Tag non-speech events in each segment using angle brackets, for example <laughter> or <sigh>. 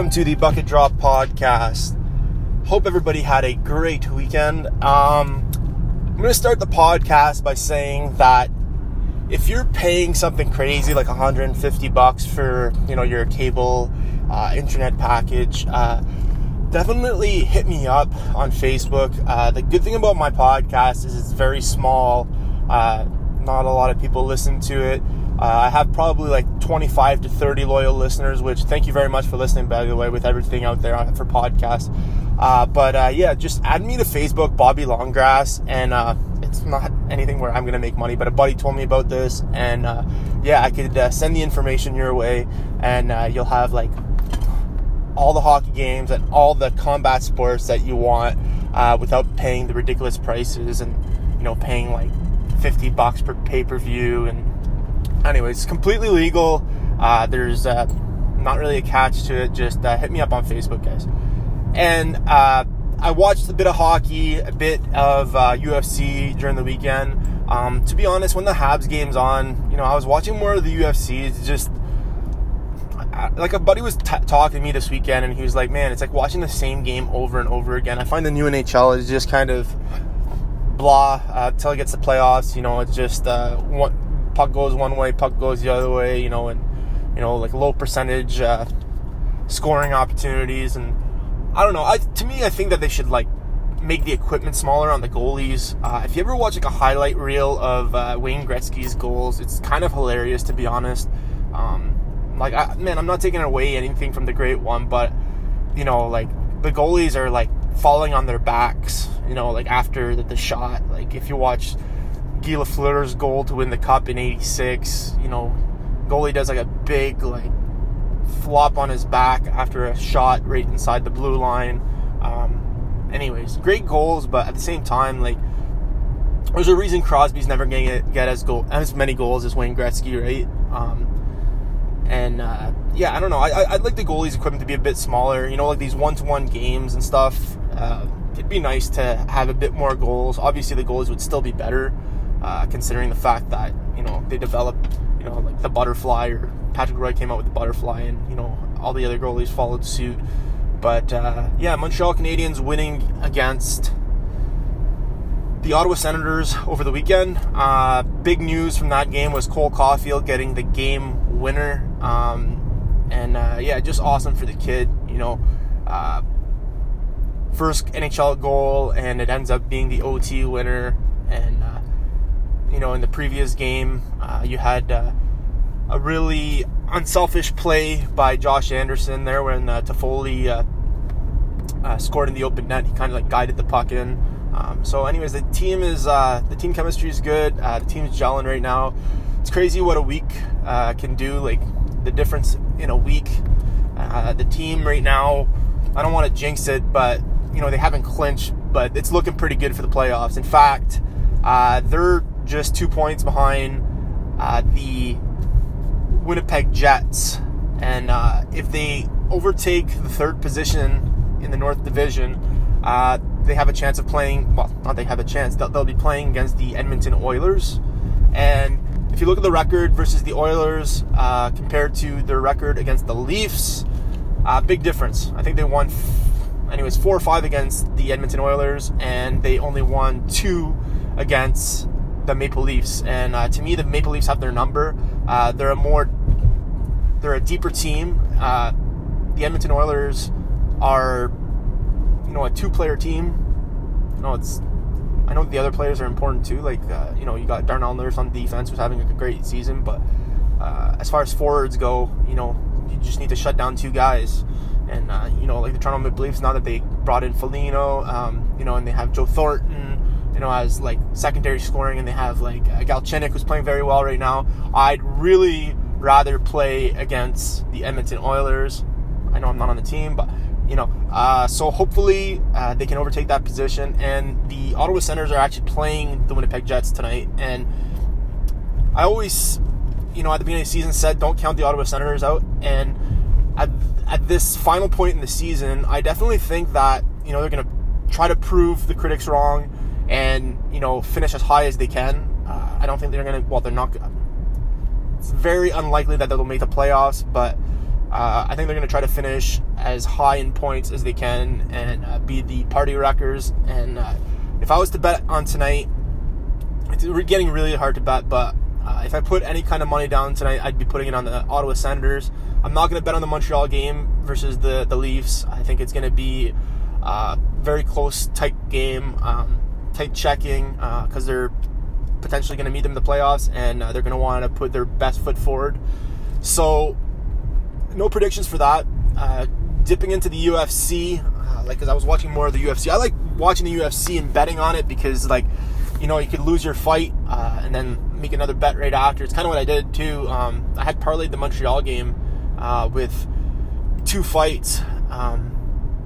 welcome to the Bucket Drop Podcast. Hope everybody had a great weekend. Um, I'm going to start the podcast by saying that if you're paying something crazy like 150 bucks for you know your cable uh, internet package, uh, definitely hit me up on Facebook. Uh, the good thing about my podcast is it's very small. Uh, not a lot of people listen to it. Uh, I have probably like 25 to 30 loyal listeners, which thank you very much for listening, by the way, with everything out there for podcasts. Uh, but uh, yeah, just add me to Facebook, Bobby Longgrass, and uh, it's not anything where I'm gonna make money. But a buddy told me about this, and uh, yeah, I could uh, send the information your way, and you'll have like all the hockey games and all the combat sports that you want without paying the ridiculous prices and you know paying like 50 bucks per pay per view and anyways, it's completely legal. Uh, there's uh, not really a catch to it. Just uh, hit me up on Facebook, guys. And uh, I watched a bit of hockey, a bit of UFC uh, during the weekend. Um, to be honest, when the Habs game's on, you know, I was watching more of the UFC. It's just like a buddy was t- talking to me this weekend, and he was like, "Man, it's like watching the same game over and over again." I find the new NHL is just kind of blah uh, until it gets to playoffs. You know, it's just uh, one puck goes one way, puck goes the other way, you know, and you know, like low percentage uh, scoring opportunities, and I don't know. I to me, I think that they should like make the equipment smaller on the goalies. Uh, if you ever watch like a highlight reel of uh, Wayne Gretzky's goals, it's kind of hilarious to be honest. Um, like, I, man, I'm not taking away anything from the great one, but you know, like the goalies are like falling on their backs, you know, like after the, the shot. Like if you watch Guy Lafleur's goal to win the cup in 86. You know, goalie does like a big like flop on his back after a shot right inside the blue line. Um, anyways, great goals, but at the same time, like there's a reason Crosby's never going to get as goal as many goals as Wayne Gretzky, right? Um, and uh, yeah, I don't know. I, would like the goalies' equipment to be a bit smaller. You know, like these one-to-one games and stuff. Uh, it'd be nice to have a bit more goals. Obviously, the goalies would still be better, uh, considering the fact that you know they developed you know like the butterfly or Patrick Roy came out with the butterfly and you know all the other goalies followed suit. But uh, yeah, Montreal Canadiens winning against the Ottawa Senators over the weekend. Uh, big news from that game was Cole Caufield getting the game winner. Um, and uh, yeah, just awesome for the kid. You know, uh, first NHL goal, and it ends up being the OT winner. And uh, you know, in the previous game, uh, you had uh, a really unselfish play by Josh Anderson there when uh, Toffoli uh, uh, scored in the open net. He kind of like guided the puck in. Um, so, anyways, the team is uh, the team chemistry is good. the team's gelling right now. It's crazy what a week can do. Like the difference in a week. the team right now, I don't want to jinx it, but you know they haven't clinched, but it's looking pretty good for the playoffs. In fact, they're just two points behind uh, the Winnipeg Jets. And uh, if they overtake the third position in the North Division, uh, they have a chance of playing. Well, not they have a chance. They'll, they'll, be playing against the Edmonton Oilers. And if you look at the record versus the Oilers uh, compared to their record against the Leafs, uh, big difference. I think they won, f- anyways, four or five against the Edmonton Oilers, and they only won two against the Maple Leafs. And uh, to me, the Maple Leafs have their number. Uh, they're a more, they're a deeper team. Uh, the Edmonton Oilers are, you know, a two-player team. You know, it's. I know the other players are important too. Like, uh, you know, you got Darnell Nurse on defense, who's having a great season. But uh, as far as forwards go, you know, you just need to shut down two guys. And uh, you know, like the Toronto Maple Leafs, now that they brought in Foligno, um, you know, and they have Joe Thornton you know, as like secondary scoring, and they have like uh, Galchenyuk who's playing very well right now. I'd really rather play against the Edmonton Oilers. I know I'm not on the team, but you know, uh, so hopefully uh, they can overtake that position. And the Ottawa Senators are actually playing the Winnipeg Jets tonight. And I always, you know, at the beginning of the season said don't count the Ottawa Senators out. And at, at this final point in the season, I definitely think that you know they're going to try to prove the critics wrong and you know finish as high as they can. Uh, I don't think they're gonna. Well, they're not. It's very unlikely that they'll make the playoffs, but uh, I think they're gonna try to finish as high in points as they can and uh, be the party wreckers. And uh, if I was to bet on tonight, it's getting really hard to bet, but uh, if I put any kind of money down tonight, I'd be putting it on the Ottawa Senators. I'm not going to bet on the Montreal game versus the, the Leafs. I think it's going to be a uh, very close, tight game, um, tight checking, because uh, they're potentially going to meet them in the playoffs and uh, they're going to want to put their best foot forward. So, no predictions for that. Uh, dipping into the UFC, like, because I was watching more of the UFC. I like watching the UFC and betting on it because, like, you know, you could lose your fight uh, and then make another bet right after. It's kind of what I did too. Um, I had parlayed the Montreal game uh, with two fights. Um,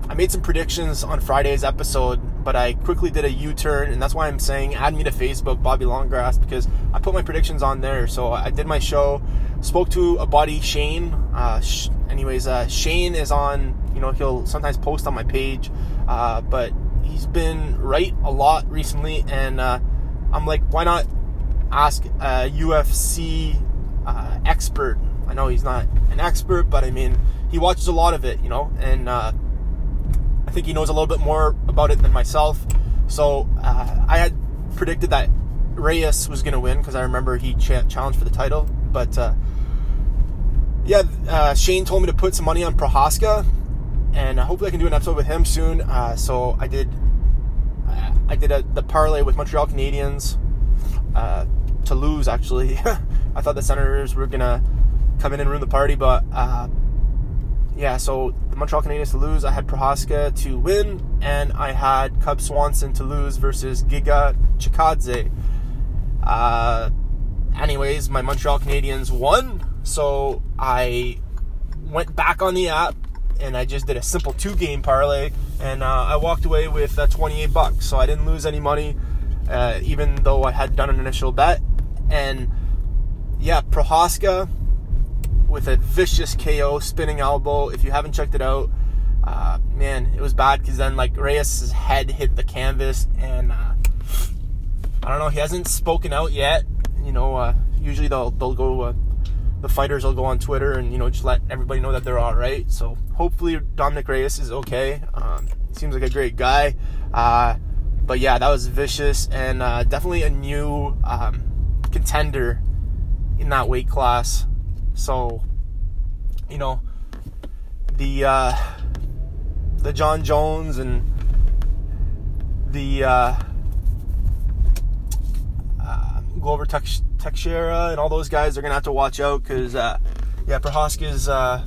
I made some predictions on Friday's episode, but I quickly did a U-turn, and that's why I'm saying add me to Facebook, Bobby Longgrass, because I put my predictions on there. So I did my show, spoke to a buddy, Shane. Uh, sh- anyways, uh, Shane is on. You know, he'll sometimes post on my page, uh, but he's been right a lot recently, and uh, I'm like, why not ask a UFC uh, expert? I know he's not an expert, but I mean, he watches a lot of it, you know, and uh, think he knows a little bit more about it than myself. So uh, I had predicted that Reyes was going to win because I remember he ch- challenged for the title, but uh, yeah, uh, Shane told me to put some money on Prochazka and hopefully I can do an episode with him soon. Uh, so I did, I did a, the parlay with Montreal Canadiens uh, to lose. Actually, <laughs> I thought the Senators were gonna come in and ruin the party, but uh, yeah. So the Montreal Canadiens to lose. I had Prochazka to win, and I had Cub Swanson to lose versus Giga Chikadze. Uh, anyways, my Montreal Canadiens won, so I went back on the app and I just did a simple two game parlay, and uh, I walked away with uh, 28 bucks. So I didn't lose any money, uh, even though I had done an initial bet. And yeah, Prochazka with a vicious KO spinning elbow. If you haven't checked it out, uh, man, it was bad because then like Reyes' head hit the canvas, and uh, I don't know. He hasn't spoken out yet. You know, uh, usually they'll they'll go the fighters will go on Twitter and you know just let everybody know that they're all right. So hopefully Dominick Reyes is okay. Um, seems like a great guy. Uh, but yeah, that was vicious and uh, definitely a new um, contender in that weight class. So you know the uh, the Jon Jones and the uh, uh, Glover Tex- Teixeira and all those guys, are gonna have to watch out because, uh, yeah, Prochazka's uh,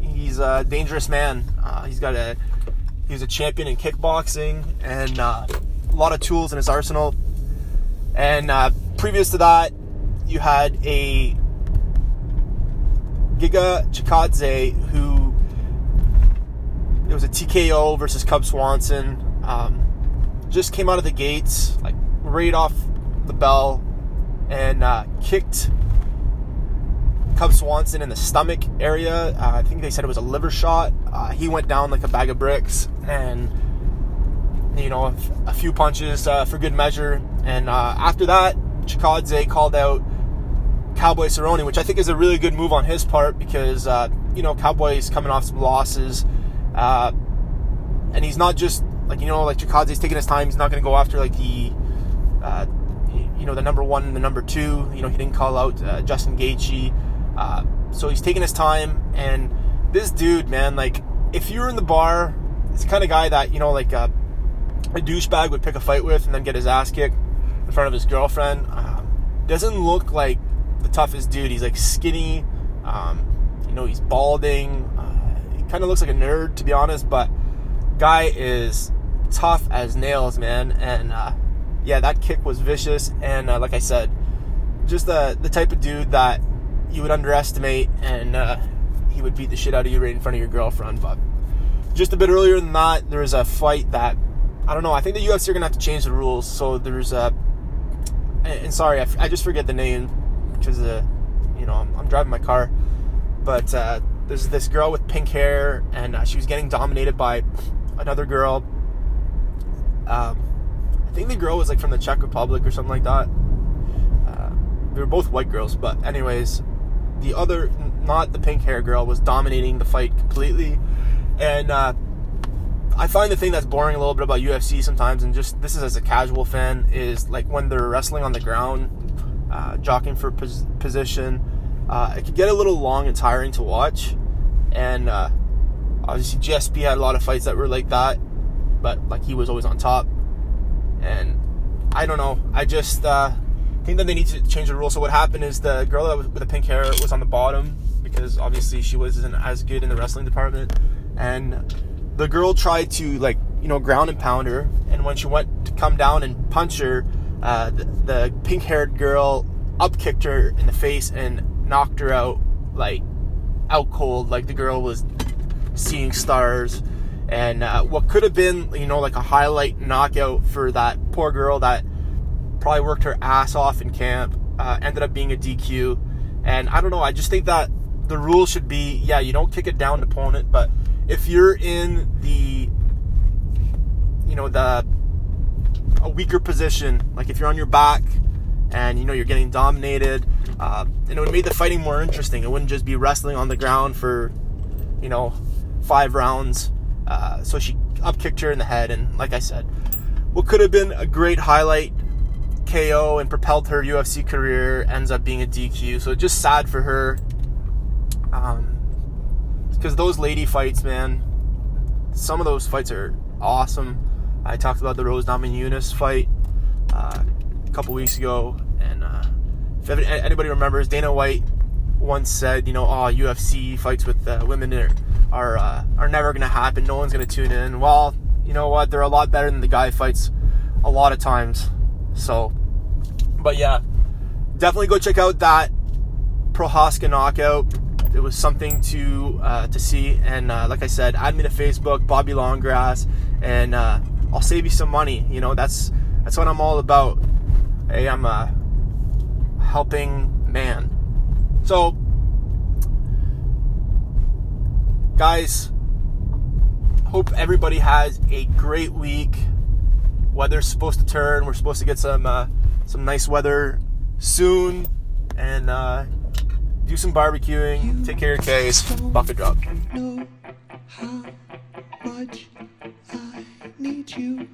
he's a dangerous man. Uh, he's got a he's a champion in kickboxing and uh, a lot of tools in his arsenal. And uh, previous to that, you had a Giga Chikadze who it was a TKO versus Cub Swanson. Um, just came out of the gates like right off the bell and uh, kicked Cub Swanson in the stomach area. Uh, I think they said it was a liver shot. Uh, he went down like a bag of bricks, and you know, a, few punches uh, for good measure. And uh, after that, Chikadze called out Cowboy Cerrone, which I think is a really good move on his part because uh, you know Cowboy's coming off some losses, uh, and he's not just like you know like Chikadze's taking his time. He's not going to go after like the you know the number one and the number two. You know he didn't call out uh, Justin Gaethje, uh, so he's taking his time. And this dude, man, like if you're in the bar, it's the kind of guy that you know like uh, a douchebag would pick a fight with and then get his ass kicked in front of his girlfriend. Doesn't look like the toughest dude. He's like skinny. Um, you know he's balding. Uh, he kind of looks like a nerd to be honest, but guy is tough as nails, man. And uh, yeah, that kick was vicious, and uh, like I said, just the the type of dude that you would underestimate, and uh, he would beat the shit out of you right in front of your girlfriend. But just a bit earlier than that, there was a fight that I don't know. I think the UFC are gonna have to change the rules. So there's a, and sorry, I, I just forget the name because uh, you know I'm, I'm driving my car, but uh, there's this girl with pink hair, and uh, she was getting dominated by another girl. Um, I think the girl was like from the Czech Republic or something like that. Uh, they were both white girls, but anyways, the other not the pink hair girl, was dominating the fight completely. And uh, I find the thing that's boring a little bit about UFC sometimes, and just this is as a casual fan, is like when they're wrestling on the ground, uh, jockeying for pos- position. Uh, it could get a little long and tiring to watch. And uh, obviously, GSP had a lot of fights that were like that, but like he was always on top. And I don't know. I just uh, think that they need to change the rule. So what happened is the girl that was with the pink hair was on the bottom because obviously she wasn't as good in the wrestling department, and the girl tried to like you know ground and pound her, and when she went to come down and punch her, uh, the, the pink haired girl up kicked her in the face and knocked her out like out cold. Like the girl was seeing stars. And uh, what could have been, you know, like a highlight knockout for that poor girl that probably worked her ass off in camp, uh, ended up being a DQ. And I don't know, I just think that the rule should be yeah, you don't kick it down to opponent, but if you're in the, you know, the, a weaker position, like if you're on your back and, you know, you're getting dominated, uh, and it would make the fighting more interesting. It wouldn't just be wrestling on the ground for, you know, five rounds. Uh, so she up kicked her in the head, and like I said, what could have been a great highlight KO and propelled her UFC career ends up being a DQ. So just sad for her. Um, because those lady fights, man, some of those fights are awesome. I talked about the Rose Namajunas fight uh, a couple weeks ago, and uh, if anybody remembers, Dana White once said, you know, oh, UFC fights with uh, women are are, uh, are never going to happen. No one's going to tune in. Well, you know what? They're a lot better than the guy fights a lot of times. So, but yeah, definitely go check out that Prochazka knockout. It was something to uh, to see, and uh, like I said, add me to Facebook, Bobby Longgrass, and uh, I'll save you some money. You know, that's that's what I'm all about. Hey, I'm a helping man. So, guys, hope everybody has a great week. Weather's supposed to turn. We're supposed to get some uh, some nice weather soon, and uh, do some barbecuing. Take care of your case. Bucket drop. Need